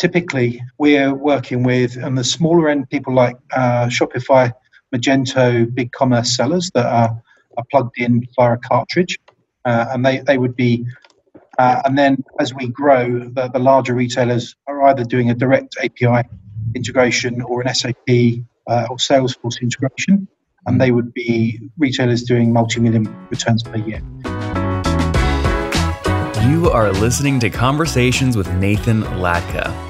typically we're working with on the smaller end people like uh, Shopify, Magento, BigCommerce sellers that are, are plugged in via a cartridge, uh, and they they would be. Uh, and then as we grow, the, the larger retailers are either doing a direct API integration or an SAP uh, or Salesforce integration, and they would be retailers doing multi-million returns per year. You are listening to Conversations with Nathan Latka.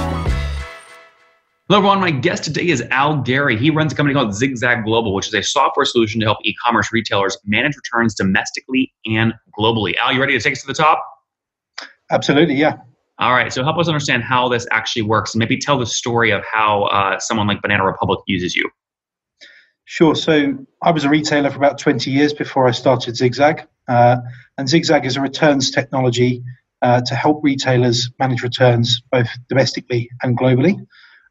Hello, everyone. My guest today is Al Gary. He runs a company called Zigzag Global, which is a software solution to help e commerce retailers manage returns domestically and globally. Al, you ready to take us to the top? Absolutely, yeah. All right. So help us understand how this actually works and maybe tell the story of how uh, someone like Banana Republic uses you. Sure. So I was a retailer for about 20 years before I started Zigzag. Uh, and Zigzag is a returns technology uh, to help retailers manage returns both domestically and globally.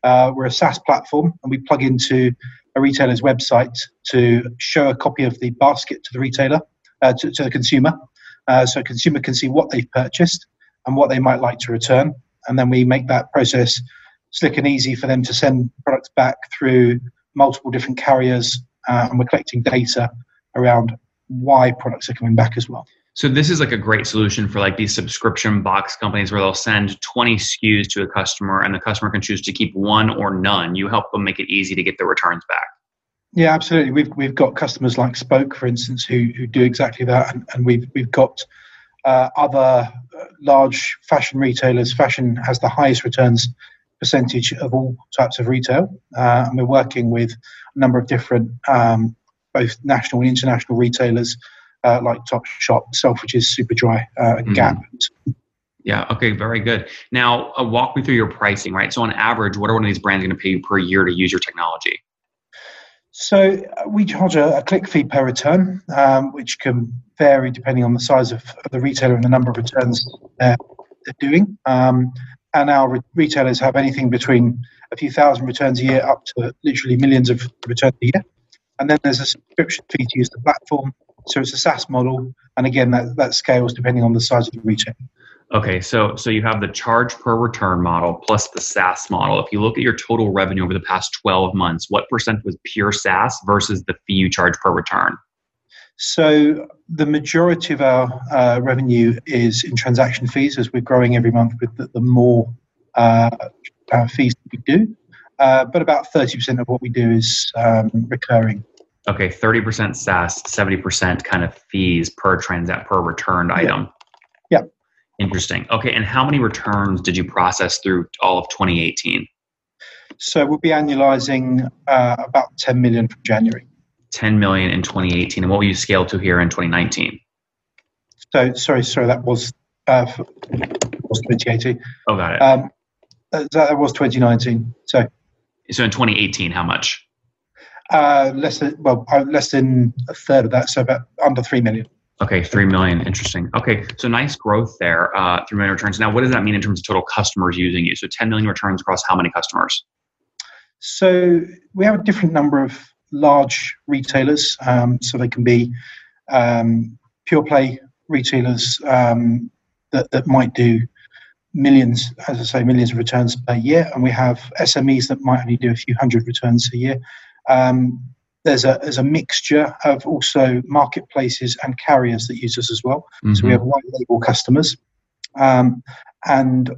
Uh, we're a SaaS platform, and we plug into a retailer's website to show a copy of the basket to the retailer, uh, to, to, the consumer, uh, so a consumer can see what they've purchased and what they might like to return. And then we make that process slick and easy for them to send products back through multiple different carriers, uh, and we're collecting data around why products are coming back as well. So this is like a great solution for like these subscription box companies where they'll send 20 SKUs to a customer and the customer can choose to keep one or none. You help them make it easy to get the returns back. Yeah, absolutely. We've we've got customers like Spoke, for instance, who who do exactly that, and, and we've we've got uh, other uh, large fashion retailers. Fashion has the highest returns percentage of all types of retail, uh, and we're working with a number of different um, both national and international retailers uh, like Topshop, Selfridges, Superdry, uh, mm-hmm. Gap. Yeah. Okay. Very good. Now, uh, walk me through your pricing, right? So, on average, what are one of these brands going to pay you per year to use your technology? So, uh, we charge a, a click fee per return, um, which can vary depending on the size of, of, the retailer and the number of returns they're, they're doing. Um, and our re- retailers have anything between a few thousand returns a year up to literally millions of returns a year. And then there's a subscription fee to use the platform, so it's a SaaS model, and again, that, that scales depending on the size of the retailer. Okay, so so you have the charge per return model plus the SaaS model. If you look at your total revenue over the past 12 months, what percent was pure SaaS versus the fee you charge per return? So the majority of our uh, revenue is in transaction fees as we're growing every month with the, the more uh, uh, fees we do. Uh, but about 30% of what we do is um, recurring. Okay, 30% SaaS, 70% kind of fees per transact per returned item. Yeah. Interesting. Okay, and how many returns did you process through all of 2018? So we'll be annualizing uh, about 10 million from January. 10 million in 2018. And what will you scale to here in 2019? So sorry, sorry, that was uh, was 2018. Oh, got it. Um, uh, that was 2019. So so in 2018, how much? Uh, less than well, uh, less than a third of that, so about under three million. Okay, three million. Interesting. Okay, so nice growth there. Uh, three million returns. Now, what does that mean in terms of total customers using you? So, 10 million returns across how many customers? So we have a different number of large retailers. Um, so they can be um, pure play retailers um, that that might do millions, as I say, millions of returns per year, and we have SMEs that might only do a few hundred returns a year. Um, there's a there's a mixture of also marketplaces and carriers that use us as well. Mm-hmm. So we mm-hmm. have white label customers, um, and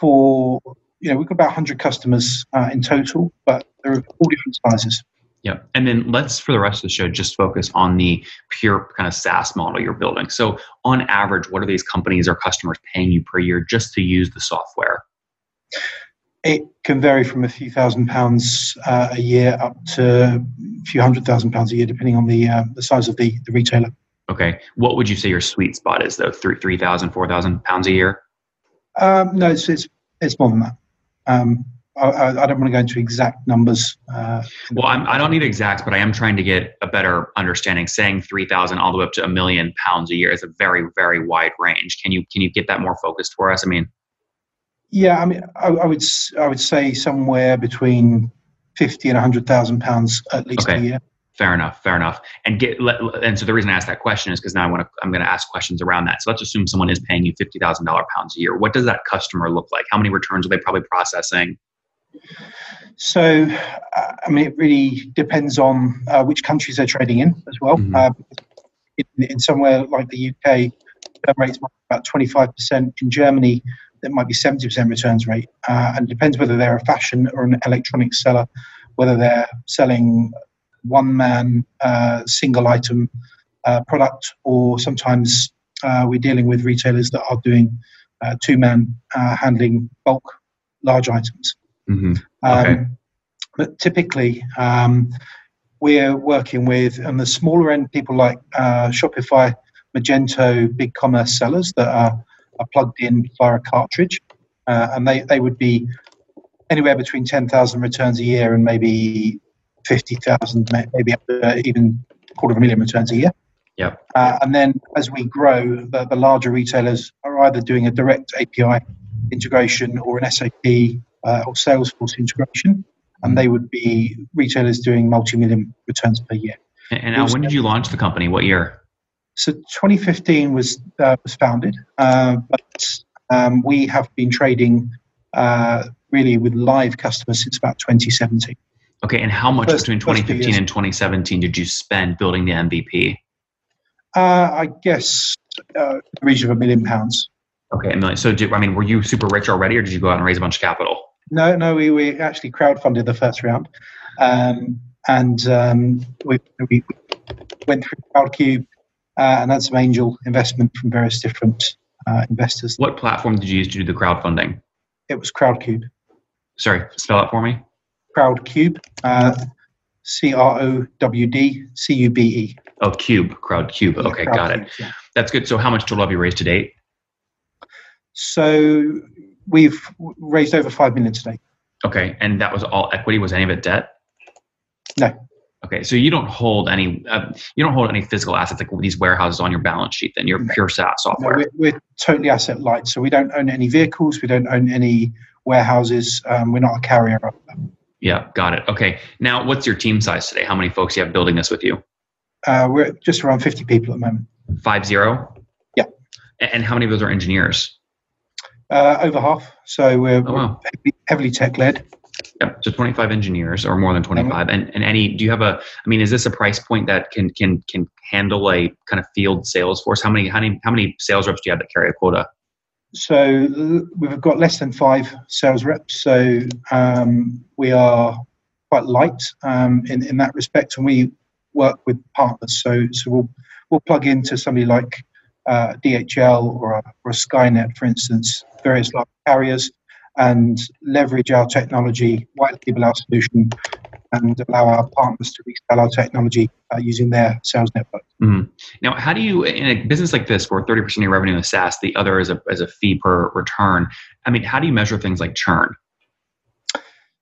for you know we've got about 100 customers uh, in total, but there are all different sizes. Yeah. And then let's, for the rest of the show, just focus on the pure kind of SaaS model you're building. So, on average, what are these companies or customers paying you per year just to use the software? It can vary from a few thousand pounds uh, a year up to a few hundred thousand pounds a year, depending on the uh, the size of the, the retailer. Okay. What would you say your sweet spot is, though? Three, 3,000, 4,000 pounds a year? Um, no, it's, it's, it's more than that. Um, I, I, don't want to go into exact numbers. Uh, well, I'm, I do not need exacts, but I am trying to get a better understanding. Saying three thousand all the way up to a million pounds a year is a very, very wide range. Can you can you get that more focused for us? I mean, yeah, I mean, I, I would I would say somewhere between fifty and hundred thousand pounds at least okay. a year. Fair enough. Fair enough. And get and so the reason I asked that question is because now I want to I'm going to ask questions around that. So let's assume someone is paying you fifty thousand dollar pounds a year. What does that customer look like? How many returns are they probably processing? So, uh, I mean, it really depends on uh, which countries they're trading in as well. Mm-hmm. Uh, in, in, somewhere like the UK, return rates about 25%. In Germany, it might be 70% returns rate. Uh, and it depends whether they're a fashion or an electronics seller, whether they're selling one man, uh, single item uh, product, or sometimes we're dealing with retailers that are doing two man handling bulk large items. Mm-hmm. Okay. Um, but typically, um, we're working with, on the smaller end, people like uh, Shopify, Magento, BigCommerce sellers that are, are plugged in via a cartridge. Uh, and they, they would be anywhere between 10,000 returns a year and maybe 50,000, maybe up to even quarter of a million returns a year. Yeah. Uh, and then as we grow, the, the larger retailers are either doing a direct API integration or an SAP uh, or Salesforce integration, and they would be retailers doing multi-million returns per year. And now, when did you launch the company? What year? So 2015 was uh, was founded, uh, but um, we have been trading uh, really with live customers since about 2017. Okay, and how much first, between 2015 and 2017 did you spend building the MVP? Uh, I guess uh, the region of a million pounds. Okay, a million. So, did, I mean, were you super rich already, or did you go out and raise a bunch of capital? No, no, we, we actually crowdfunded the first round, um, and um, we, we went through Crowdcube uh, and had some angel investment from various different uh, investors. What platform did you use to do the crowdfunding? It was Crowdcube. Sorry, spell it for me. Crowdcube, uh, C R O W D C U B E. Oh, Cube, Crowdcube. Okay, yeah, got it. Yeah. That's good. So, how much total have you raised to date? So we've raised over five million today. Okay, and that was all equity. Was any of it debt? No. Okay, so you don't hold any uh, you don't hold any physical assets like these warehouses on your balance sheet. Then you're no. pure SaaS software. No, we're, we're, totally asset light, so we don't own any vehicles. We don't own any warehouses. Um, we're not a carrier of them. Yeah, got it. Okay, now what's your team size today? How many folks you have building this with you? Uh, we're just around fifty people at the moment. Five zero. Yeah. And how many of those are engineers? Uh, over half. So we're, oh, wow. heavily, heavily tech led. Yeah, so 25 engineers or more than 25. And and any do you have a I mean is this a price point that can can can handle a kind of field sales force? How many how many how many sales reps do you have that carry a quota? So we've got less than 5 sales reps. So um, we are quite light um, in in that respect and we work with partners. So so we'll we'll plug into somebody like uh, DHL or a, or a Skynet, for instance, various large carriers, and leverage our technology, white label our solution, and allow our partners to resell our technology uh, using their sales network. Mm-hmm. Now, how do you, in a business like this, where 30% of your revenue is SaaS, the other is a, is a fee per return, I mean, how do you measure things like churn?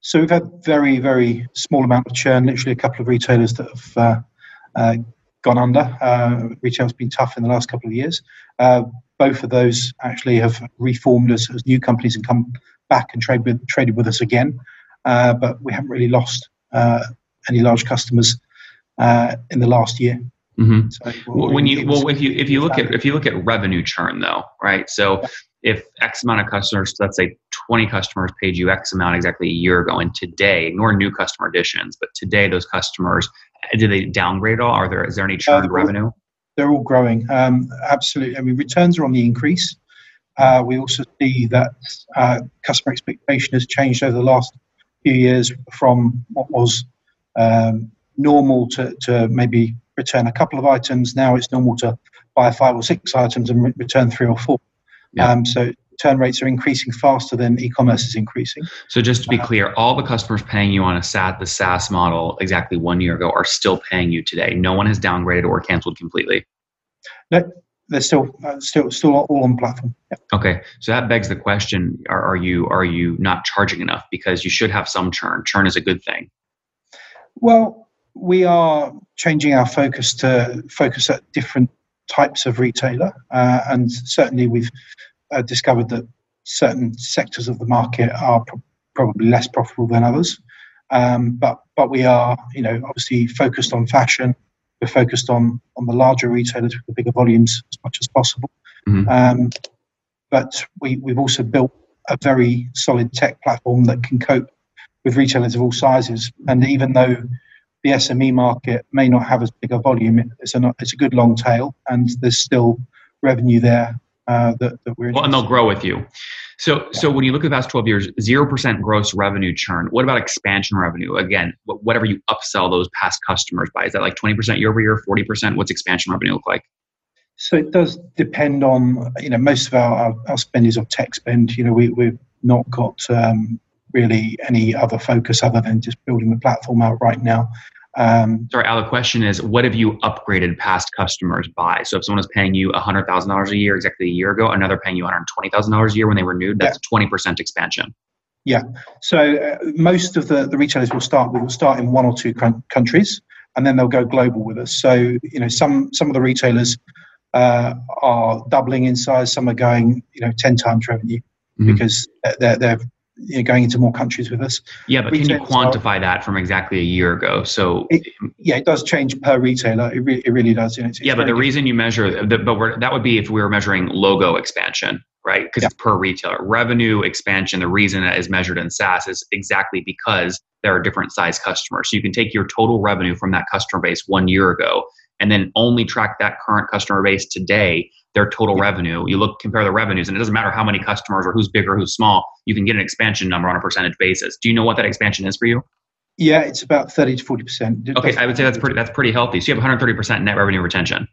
So we've had very, very small amount of churn, literally a couple of retailers that have uh, uh, gone under. Uh, retail's been tough in the last couple of years. Uh, both of those actually have reformed as, as new companies and come back and trade with, traded with us again. Uh, but we haven't really lost uh, any large customers uh, in the last year. Mm-hmm. So well, when you well if you if you look at if you look at revenue churn though, right? So if X amount of customers, let's say 20 customers paid you X amount exactly a year ago, and today, ignore new customer additions, but today those customers, did they downgrade at all? Are there is there any churned uh, revenue? They're all growing. Um, absolutely. I mean, returns are on the increase. Uh, we also see that uh, customer expectation has changed over the last few years from what was um, normal to, to maybe return a couple of items. Now it's normal to buy five or six items and re- return three or four. Yeah. Um, so return rates are increasing faster than e-commerce is increasing. So just to be uh, clear, all the customers paying you on a SaaS, the SaaS model exactly one year ago are still paying you today. No one has downgraded or canceled completely. No, they're still uh, still still all on platform. Yeah. Okay, so that begs the question: are, are you are you not charging enough? Because you should have some churn. Churn is a good thing. Well, we are changing our focus to focus at different types of retailer, uh, and certainly we've uh, discovered that certain sectors of the market are pro- probably less profitable than others. Um, but but we are, you know, obviously focused on fashion. We're focused on on the larger retailers with the bigger volumes as much as possible. Mm-hmm. Um, but we we've also built a very solid tech platform that can cope with retailers of all sizes. And even though the SME market may not have as big a volume, it's a it's a good long tail, and there's still revenue there uh, that, that we're. Well, and they'll grow with you. So, yeah. so when you look at the past 12 years, 0% gross revenue churn. What about expansion revenue? Again, whatever you upsell those past customers by, is that like 20% year over year, 40%? What's expansion revenue look like? So it does depend on, you know, most of our, our, spend is on tech spend. You know, we, we've not got um, really any other focus other than just building the platform out right now. Um, Sorry, Al, the question is what have you upgraded past customers by? So if someone is paying you $100,000 a year exactly a year ago, another paying you $120,000 a year when they renewed, that's yeah. 20% expansion. Yeah. So uh, most of the, the retailers will start will start in one or two countries and then they'll go global with us. So, you know, some some of the retailers uh, are doubling in size, some are going, you know, 10 times revenue mm-hmm. because they're, they're you know, going into more countries with us. Yeah, but can you quantify are, that from exactly a year ago? So it, yeah, it does change per retailer. It, re- it really does. You know, it's, yeah, but the reason you measure, the, but that would be if we were measuring logo expansion, right? Because yeah. it's per retailer. Revenue expansion. The reason that is measured in SaaS is exactly because there are different size customers. So you can take your total revenue from that customer base one year ago and then only track that current customer base today, their total revenue. You look compare the revenues, and it doesn't matter how many customers or who's big or who's small. You can get an expansion number on a percentage basis. Do you know what that expansion is for you? Yeah, it's about thirty to forty percent. Okay, I would say that's pretty that's pretty healthy. So you have one hundred thirty percent net revenue retention.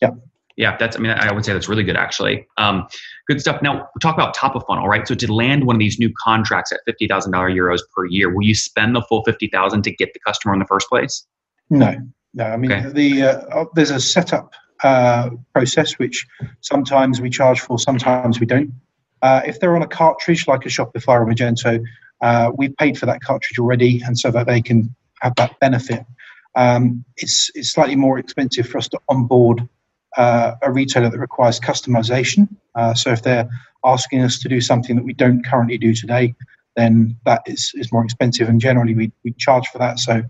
Yeah. Yeah, that's. I mean, I would say that's really good, actually. Um, good stuff. Now, we'll talk about top of funnel, right? So, to land one of these new contracts at fifty thousand dollar euros per year, will you spend the full fifty thousand to get the customer in the first place? No, no, I mean okay. the uh, oh, there's a setup uh, process which sometimes we charge for, sometimes we don't. Uh, if they're on a cartridge like a Shopify or Magento, uh, we've paid for that cartridge already, and so that they can have that benefit. Um, it's it's slightly more expensive for us to onboard uh, a retailer that requires customization. Uh, so if they're asking us to do something that we don't currently do today, then that is, is more expensive, and generally we, we charge for that. So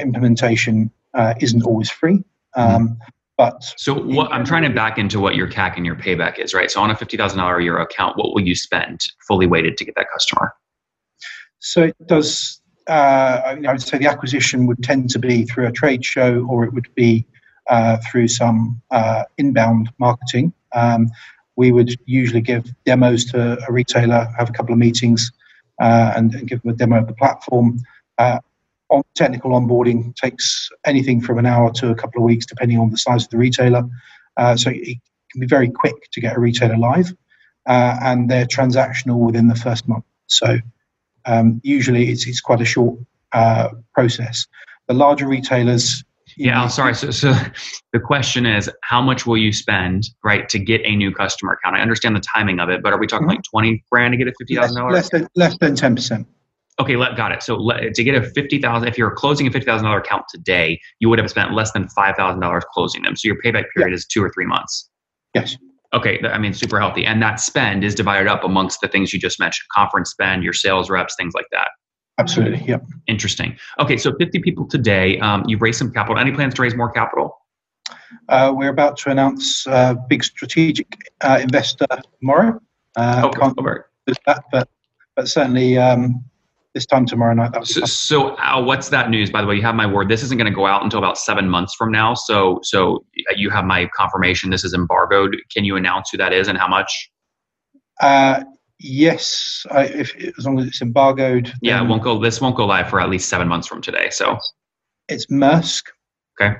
implementation uh, isn't always free. Um, mm-hmm. but so what I'm trying to back into what your CAC and your payback is, right? So on a fifty thousand dollar a year account, what will you spend fully weighted to get that customer? So it does. Uh, I, mean, I would say the acquisition would tend to be through a trade show, or it would be uh, through some uh, inbound marketing. Um, we would usually give demos to a retailer, have a couple of meetings, uh, and, and, give them a demo of the platform. On technical onboarding takes anything from an hour to a couple of weeks, depending on the size of the retailer. Uh, so it can be very quick to get a retailer live, uh, and they're transactional within the first month. So um, usually it's, it's quite a short uh, process. The larger retailers. Yeah, I'm sorry. So, so the question is, how much will you spend, right, to get a new customer account? I understand the timing of it, but are we talking mm-hmm. like twenty grand to get a fifty thousand dollars? Less than less than ten percent. Okay, let, got it. So let, to get a fifty thousand, if you're closing a fifty thousand dollar account today, you would have spent less than five thousand dollars closing them. So your payback period yeah. is two or three months. Yes. Okay, I mean super healthy, and that spend is divided up amongst the things you just mentioned: conference spend, your sales reps, things like that. Absolutely. Yep. Interesting. Okay, so fifty people today. Um, you've raised some capital. Any plans to raise more capital? Uh, we're about to announce a big strategic uh, investor tomorrow. Uh, Okay, can't right. do that, but but certainly um, this time tomorrow night. That So, so Al, what's that news? By the way, you have my word. This isn't going to go out until about seven months from now. So, so you have my confirmation. This is embargoed. Can you announce who that is and how much? uh, yes, I, if as long as it's embargoed. Yeah, it won't go. This won't go live for at least seven months from today. So, It's Maersk. Okay.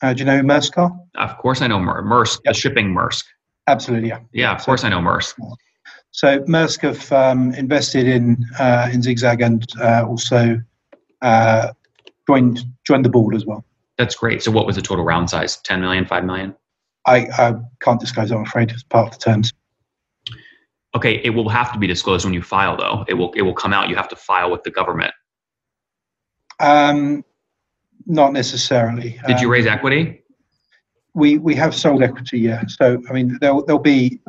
Uh, do you know who Maersk are? of course, I know Maersk, Yep. the shipping Maersk. Absolutely, yeah. Yeah, of So- course I know Maersk. So Maersk have um, invested in uh, in Zigzag and uh, also uh, joined joined the board as well. That's great. So, what was the total round size? 10 million, 5 million? I, I can't disclose. I'm afraid as part of the terms. Okay, it will have to be disclosed when you file, though. It will. It will come out. You have to file with the government. Um, not necessarily. Did you Um, raise equity? We we have sold equity, yeah. So I mean, they'll they'll be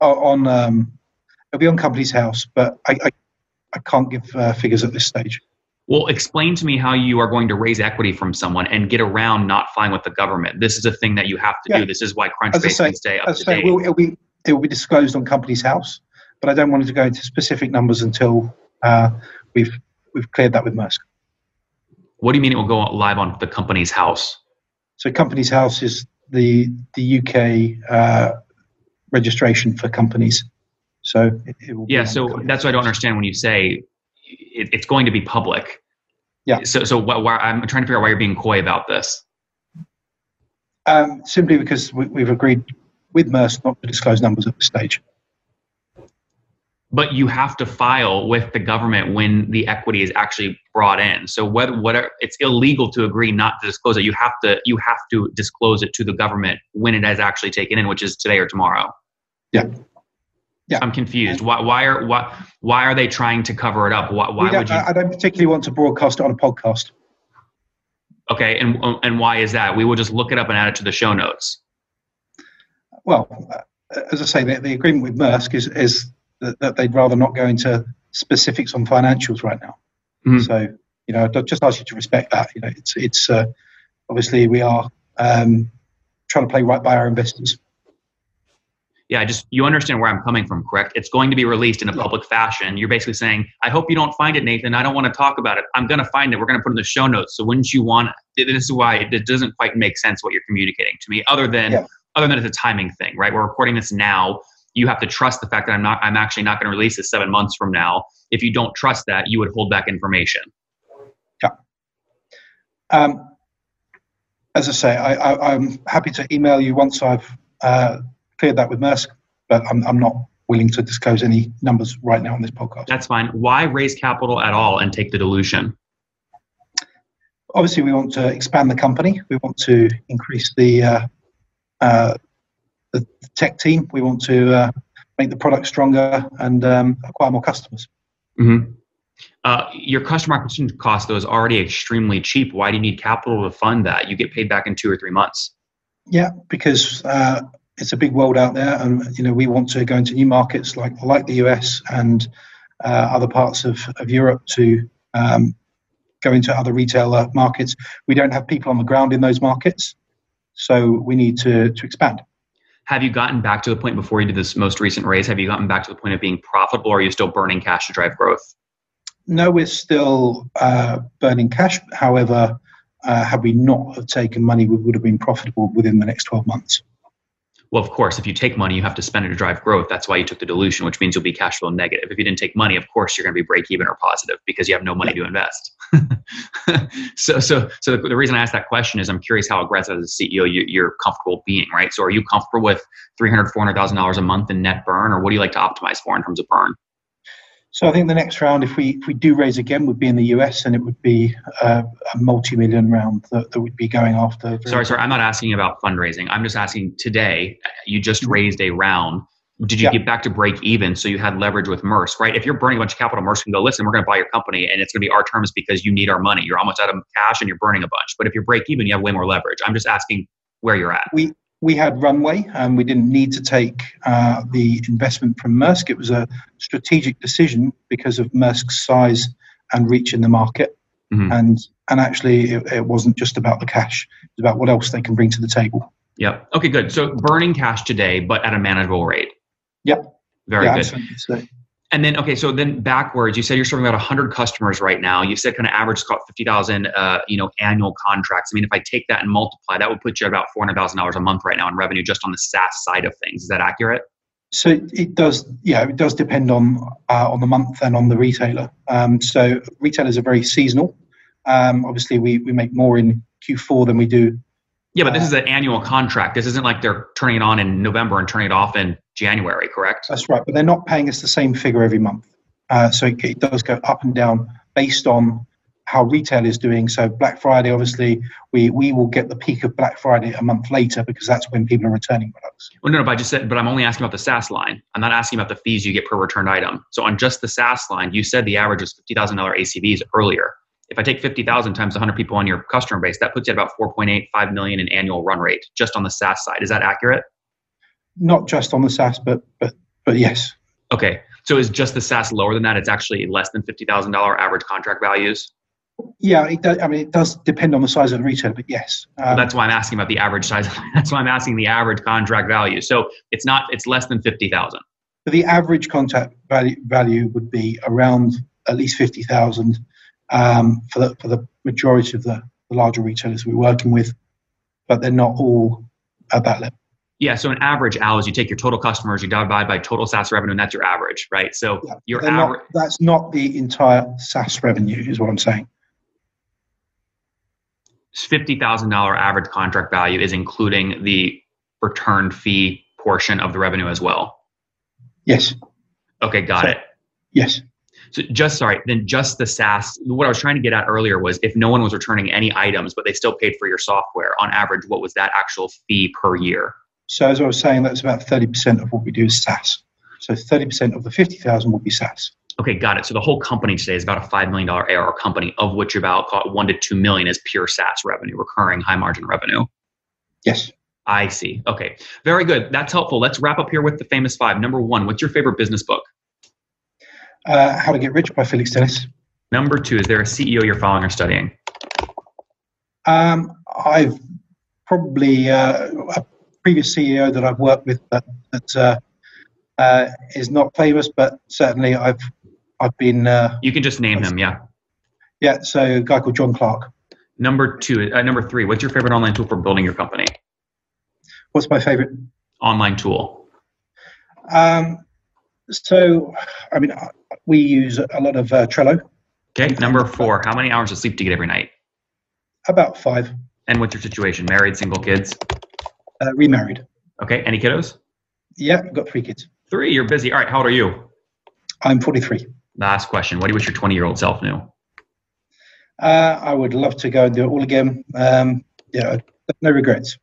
on um, they'll be on Companies House, but I I, I can't give uh, figures at this stage. Well, explain to me how you are going to raise equity from someone and get around not filing with the government. This is a thing that you have to Yeah. do. This is why Crunchbase say- can stay up to say, date. we'll, it'll be it will be disclosed on Companies House, but I don't want to go into specific numbers until uh, we've we've cleared that with Maersk. What do you mean it will go live on the companies house? So Companies House is the the UK uh, registration for companies. So it, it will Yeah, on so Companies that's what I don't understand when you say it, it's going to be public. Yeah. So, so what, why, I'm trying to figure out why you're being coy about this. Um, simply because we, we've agreed with Maersk not to disclose numbers at this stage. But you have to file with the government when the equity is actually brought in. So whether whatever it's illegal to agree not to disclose it. You have to you have to disclose it to the government when it has actually taken in, which is today or tomorrow. Yeah. Yeah. I'm confused. Why why are why why are they trying to cover it up? Why, why would you? I, don't particularly want to broadcast it on a podcast. Okay, and and why is that? We will just look it up and add it to the show notes. Well, uh, as I say, the, the agreement with Maersk is, is that, that they'd rather not go into specifics on financials right now. Mhm. So, you know, I'd just ask you to respect that. You know, it's it's uh, obviously we are um, trying to play right by our investors. Yeah, I just you understand where I'm coming from, correct? It's going to be released in a Yeah. public fashion. You're basically saying, I hope you don't find it, Nathan. I don't want to talk about it. I'm going to find it. We're going to put it in the show notes. So wouldn't you want? This is why it doesn't quite make sense what you're communicating to me. Other than Yeah. other than it's a timing thing, right? We're recording this now. You have to trust the fact that I'm not. I'm actually not going to release this seven months from now. If you don't trust that, you would hold back information. Yeah. Um, as I say, I, I, I'm happy to email you once I've uh, cleared that with Maersk, but I'm, I'm not willing to disclose any numbers right now on this podcast. That's fine. Why raise capital at all and take the dilution? Obviously, we want to expand the company. We want to increase the uh, uh, the tech team. We want to uh, make the product stronger and um, acquire more customers. Mm-hmm. Uh, your customer acquisition cost though is already extremely cheap. Why do you need capital to fund that? You get paid back in two or three months. Yeah, because uh, it's a big world out there, and you know we want to go into new markets like like the US and uh, other parts of, of Europe to um, go into other retailer markets. We don't have people on the ground in those markets, so we need to to expand. Have you gotten back to the point before you did this most recent raise? Have you gotten back to the point of being profitable, or are you still burning cash to drive growth? No, we're still uh, burning cash. However, uh, had we not have taken money, we would have been profitable within the next 12 months. Well, of course, if you take money, you have to spend it to drive growth. That's why you took the dilution, which means you'll be cash flow negative. If you didn't take money, of course, you're going to be break even or positive because you have no money to invest. so, so, so the, the reason I asked that question is I'm curious how aggressive as a CEO you, you're comfortable being, right? So, are you comfortable with three hundred, four hundred thousand dollars a month in net burn, or what do you like to optimize for in terms of burn? So I think the next round, if we if we do raise again, would be in the US, and it would be uh, a multi-million round that, that would be going after. Sorry, sorry, I'm not asking about fundraising. I'm just asking today. You just Mhm. raised a round. Did you Yeah. get back to break even so you had leverage with Maersk, right? If you're burning a bunch of capital, Maersk can go, listen, we're going to buy your company and it's going to be our terms because you need our money. You're almost out of cash and you're burning a bunch. But if you're break even, you have way more leverage. I'm just asking where you're at. We we had runway, and we didn't need to take uh, the investment from Maersk. It was a strategic decision because of Maersk's size and reach in the market, Mhm. and and actually, it, it wasn't just about the cash; it was about what else they can bring to the table. Yep. Okay, good. So burning cash today, but at a manageable rate. Yep. Very yeah, good. absolutely. And then, okay, so then backwards, you said you're serving about 100 customers right now. You said kind of average cost 50,000, uh, you know, annual contracts. I mean, if I take that and multiply, that would put you at about $400,000 a month right now in revenue just on the SaaS side of things. Is that accurate? so it does, yeah, it does depend on uh, on the month and on the retailer. Um, so retailers are very seasonal. Um, obviously, we we make more in Q4 than we do. Yeah, but this is an annual contract. This isn't like they're turning it on in November and turning it off in January, correct? That's right, but they're not paying us the same figure every month. Uh, so it, it does go up and down based on how retail is doing. So Black Friday, obviously, we we will get the peak of Black Friday a month later because that's when people are returning products. Well, no, no, but I just said, but I'm only asking about the SaaS line. I'm not asking about the fees you get per returned item. So on just the SaaS line, you said the average is $50,000 ACVs earlier. If I take 50,000 times 100 people on your customer base, that puts you at about 4.85 million in annual run rate just on the SaaS side. Is that accurate? Not just on the SaaS, but but but yes, Okay. So is just the SaaS lower than that? It's actually less than $50,000 average contract values. yeah. It does, I mean, it does depend on the size of the retailer, but yes, Well, um, that's why I'm asking about the average size. That's why I'm asking the average contract value. So it's not, it's less than 50,000. but the average contract value value would be around at least fifty thousand um, for the for the majority of the, the larger retailers we're working with, but they're not all at that level. Yeah. So an average, Al, is you take your total customers, you divide by total SaaS revenue, and that's your average, right? So Yeah, your average, that's not the entire SaaS revenue, is what I'm saying. $50,000 average contract value is including the return fee portion of the revenue as well. Yes, Okay, got So- it. yes, So just sorry, then just the SaaS. What I was trying to get at earlier was if no one was returning any items, but they still paid for your software, on average, what was that actual fee per year? So as I was saying, that's about thirty percent of what we do is SaaS. So thirty percent of the fifty thousand will be SaaS. Okay, got it. So the whole company today is about a five million dollar ARR company, of which about call it one to two million is pure SaaS revenue, recurring high margin revenue. Yes. I see. Okay, very good. That's helpful. Let's wrap up here with the famous five. Number one, what's your favorite business book? Uh, How to Get Rich by Felix Dennis. Number two, is there a CEO you're following or studying? Um, I've probably uh, a previous CEO that I've worked with that that uh, uh, is not famous, but certainly I've I've been uh, You can just name him. Yeah. yeah. So a guy called John Clark. Number two, uh, number three, what's your favorite online tool for building your company? What's my favorite? Online tool. Um, so I mean we use a lot of uh, Trello. Okay. Number four, how many hours of sleep do you get every night? About five. And what's your situation? Married, single, kids? Uh, remarried. Okay. Any kiddos? Yeah, I've got three kids. Three. You're busy. All right. How old are you? I'm 43. Last question. What do you wish your 20 year old self knew? Uh, I would love to go and do it all again. Um, yeah, no regrets.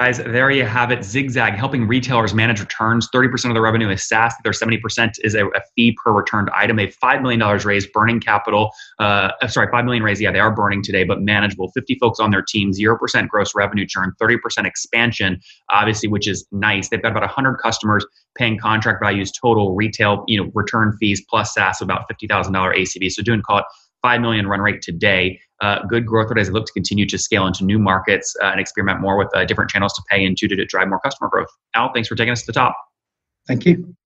Guys, there you have it. Zigzag helping retailers manage returns. 30% of the revenue is SaaS. Their 70% is a, a fee per returned item. They have $5 million raised, burning capital. Uh, uh, sorry, 5 million raised. Yeah, they are burning today, but manageable. 50 folks on their team, 0% gross revenue churn, 30% expansion, obviously, which is nice. They've got about 100 customers paying contract values total retail, you know, return fees plus SaaS, about $50,000 ACV. So doing call it 5 million run rate today. Uh, good growth rate as they look to continue to scale into new markets uh, and experiment more with uh, different channels to pay into to, to drive more customer growth. Al, thanks for taking us to the top. Thank you.